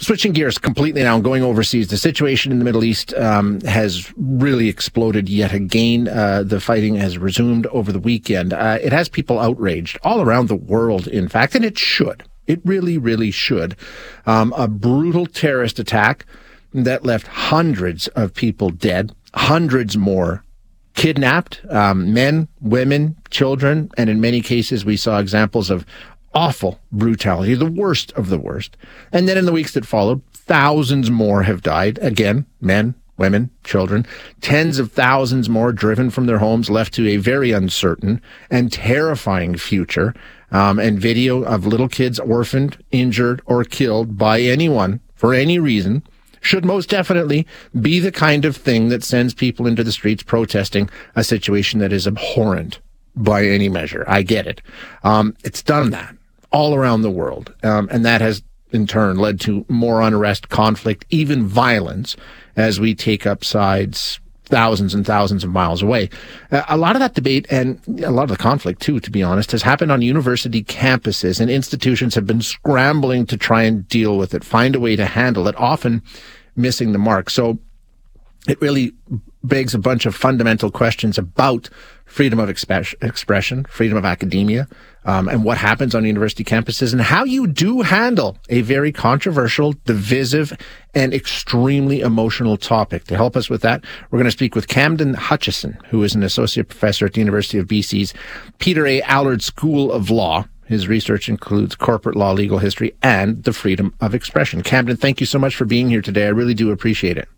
Switching gears completely now and going overseas, the situation in the Middle East um, has really exploded yet again. Uh, the fighting has resumed over the weekend. Uh, it has people outraged all around the world, in fact, and it should. It really, really should. Um, a brutal terrorist attack that left hundreds of people dead, hundreds more kidnapped, um, men, women, children, and in many cases we saw examples of awful brutality, the worst of the worst. And then in the weeks that followed, thousands more have died. Again, men, women, children, tens of thousands more driven from their homes, left to a very uncertain and terrifying future. Um, and video of little kids orphaned, injured, or killed by anyone for any reason should most definitely be the kind of thing that sends people into the streets protesting a situation that is abhorrent by any measure. I get it. Um, it's done that all around the world. Um, and that has in turn led to more unrest, conflict, even violence as we take up sides thousands and thousands of miles away. Uh, a lot of that debate and a lot of the conflict too, to be honest, has happened on university campuses and institutions have been scrambling to try and deal with it, find a way to handle it, often missing the mark. So it really begs a bunch of fundamental questions about freedom of expression, freedom of academia, um, and what happens on university campuses, and how you do handle a very controversial, divisive, and extremely emotional topic. To help us with that, we're going to speak with Camden Hutchison, who is an associate professor at the University of BC's Peter A. Allard School of Law. His research includes corporate law, legal history, and the freedom of expression. Camden, thank you so much for being here today. I really do appreciate it.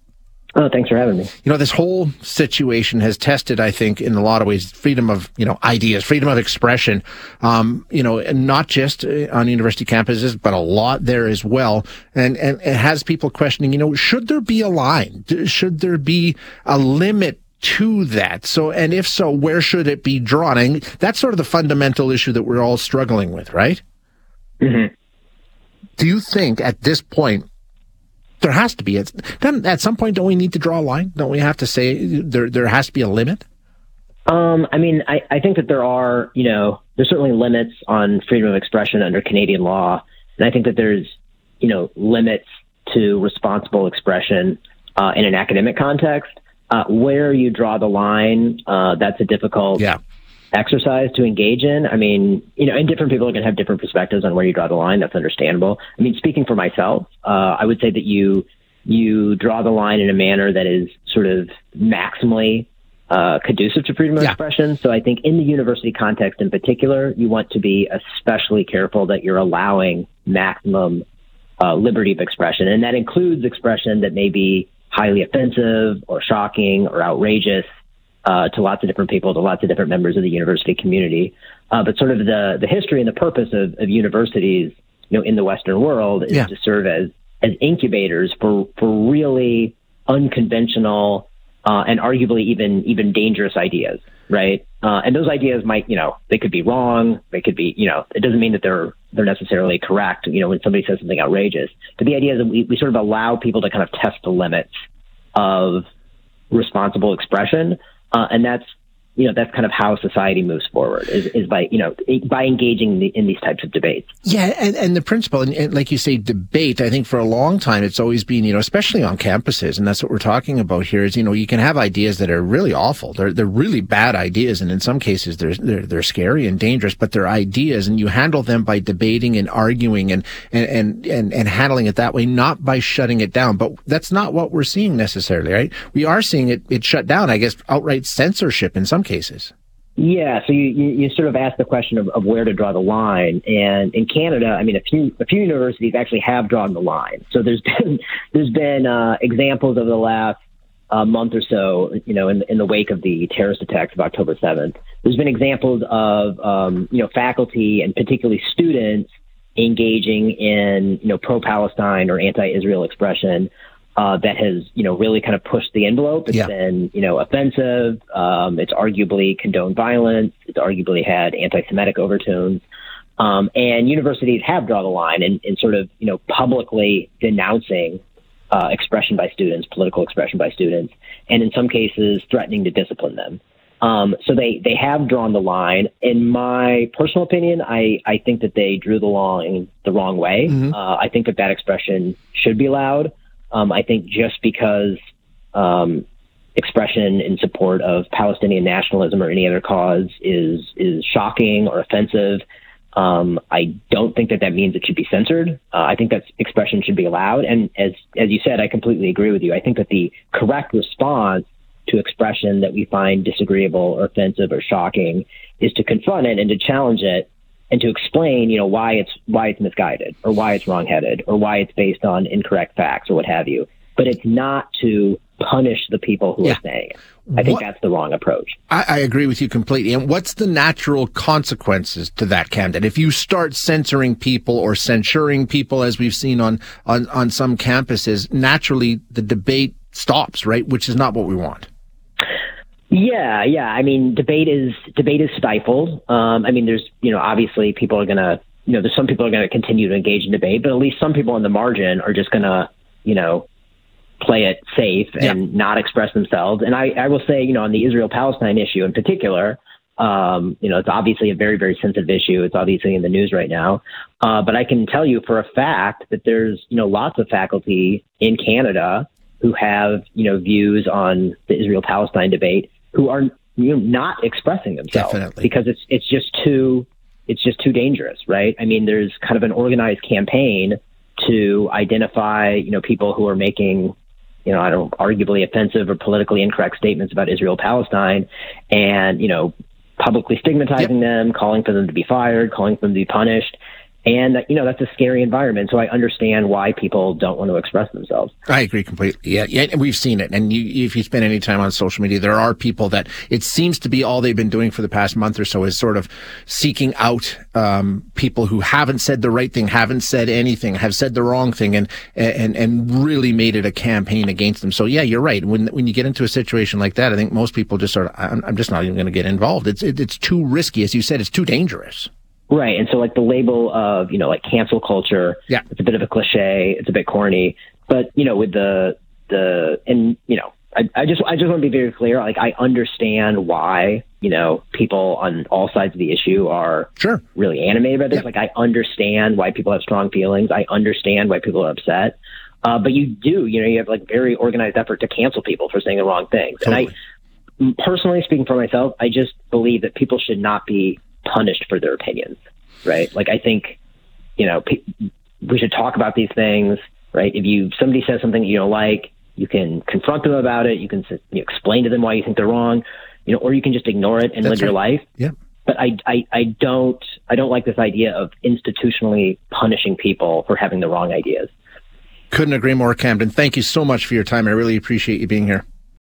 Oh, thanks for having me. You know, this whole situation has tested, I think, in a lot of ways, freedom of, you know, ideas, freedom of expression, um, you know, and not just uh, on university campuses, but a lot there as well. And, and it has people questioning, you know, should there be a line? Should there be a limit to that? So, and if so, where should it be drawn? And that's sort of the fundamental issue that we're all struggling with, right? Mm-hmm. Do you think at this point there has to be. It's, at some point, don't we need to draw a line? Don't we have to say there there has to be a limit? Um, I mean, I, I think that there are, you know, there's certainly limits on freedom of expression under Canadian law, and I think that there's, you know, limits to responsible expression uh, in an academic context. Uh, where you draw the line, uh, that's a difficult yeah exercise to engage in. I mean, you know, and different people are going to have different perspectives on where you draw the line. That's understandable. I mean, speaking for myself, uh, I would say that you you draw the line in a manner that is sort of maximally uh, conducive to freedom of yeah. expression. So I think in the university context in particular, you want to be especially careful that you're allowing maximum uh, liberty of expression, and that includes expression that may be highly offensive or shocking or outrageous uh, to lots of different people, to lots of different members of the university community. Uh, but sort of the the history and the purpose of, of universities, you know, in the Western world is yeah. to serve as as incubators for for really unconventional uh, and arguably even even dangerous ideas, right? Uh, and those ideas might, you know, they could be wrong. They could be, you know, it doesn't mean that they're they're necessarily correct. You know, when somebody says something outrageous, but the idea is that we, we sort of allow people to kind of test the limits of responsible expression uh, and that's you know that's kind of how society moves forward is, is by you know by engaging in, the, in, these types of debates. Yeah and, and the principle and, and, like you say debate i think for a long time it's always been you know especially on campuses and that's what we're talking about here is you know you can have ideas that are really awful. They're they're really bad ideas and in some cases they're they're, they're scary and dangerous but they're ideas and you handle them by debating and arguing and and and and, and handling it that way not by shutting it down. But that's not what we're seeing necessarily right? We are seeing it it shut down i guess outright censorship in some cases. Yeah, so you, you, you, sort of asked the question of, of where to draw the line, and in Canada, I mean, a few a few universities actually have drawn the line. So there's been there's been uh, examples over the last uh, month or so, you know, in, in the wake of the terrorist attacks of October 7th. There's been examples of um, you know faculty and particularly students engaging in you know pro-Palestine or anti-Israel expression uh, that has you know really kind of pushed the envelope. It's Yeah. been you know offensive. Um, it's arguably condoned violence. It's arguably had anti-Semitic overtones. Um, and universities have drawn the line in, in sort of you know publicly denouncing uh, expression by students, political expression by students, and in some cases threatening to discipline them. Um, so they, they have drawn the line. In my personal opinion, I, I think that they drew the line the wrong way. Mhm. Uh, I think that that expression should be allowed. Um, I think just because um, expression in support of Palestinian nationalism or any other cause is is shocking or offensive, um, I don't think that that means it should be censored. Uh, I think that expression should be allowed. And as as you said, I completely agree with you. I think that the correct response to expression that we find disagreeable or offensive or shocking is to confront it and to challenge it and to explain, you know, why it's why it's misguided or why it's wrongheaded or why it's based on incorrect facts or what have you. But it's not to punish the people who Yeah. are saying it. I think What- that's the wrong approach. I, I agree with you completely. And what's the natural consequences to that, Camden? If you start censoring people or censuring people, as we've seen on, on, on some campuses, naturally the debate stops, right? Which is not what we want. Yeah, yeah. I mean, debate is debate is stifled. Um, I mean, there's you know obviously people are gonna you know there's some people are gonna continue to engage in debate, but at least some people on the margin are just gonna you know play it safe and not express themselves. And I, I will say you know on the Israel Palestine issue in particular, um, you know it's obviously a very very sensitive issue. It's obviously in the news right now, uh, but I can tell you for a fact that there's you know lots of faculty in Canada who have you know views on the Israel Palestine debate who are you know not expressing themselves Definitely. because it's it's just too it's just too dangerous, right? I mean, there's kind of an organized campaign to identify you know people who are making you know I don't arguably offensive or politically incorrect statements about Israel Palestine, and you know publicly stigmatizing them, calling for them to be fired, calling for them to be punished. And you know that's a scary environment, so I understand why people don't want to express themselves. I agree completely. Yeah, yeah, we've seen it. And you, if you spend any time on social media, there are people that it seems to be all they've been doing for the past month or so is sort of seeking out um, people who haven't said the right thing, haven't said anything, have said the wrong thing, and and and really made it a campaign against them. So yeah, you're right. When when you get into a situation like that, I think most people just sort of, I'm, I'm just not even going to get involved. It's it, it's too risky, as you said. It's too dangerous. Right. And so like the label of, you know, like cancel culture, Yeah. it's a bit of a cliche, it's a bit corny. But, you know, with the the and you know, I, I just I just want to be very clear. Like I understand why, you know, people on all sides of the issue are Sure. really animated by this. Yeah. Like I understand why people have strong feelings. I understand why people are upset. Uh, but you do, you know, you have like very organized effort to cancel people for saying the wrong things. Totally. And I personally speaking for myself, I just believe that people should not be punished for their opinions, right? Like I think, you know, pe- we should talk about these things, right? If you somebody says something you don't like, you can confront them about it. You can you know, explain to them why you think they're wrong, you know, or you can just ignore it and That's live your life. Yeah. But I, I, I don't, I don't like this idea of institutionally punishing people for having the wrong ideas. Couldn't agree more, Camden. Thank you so much for your time. I really appreciate you being here.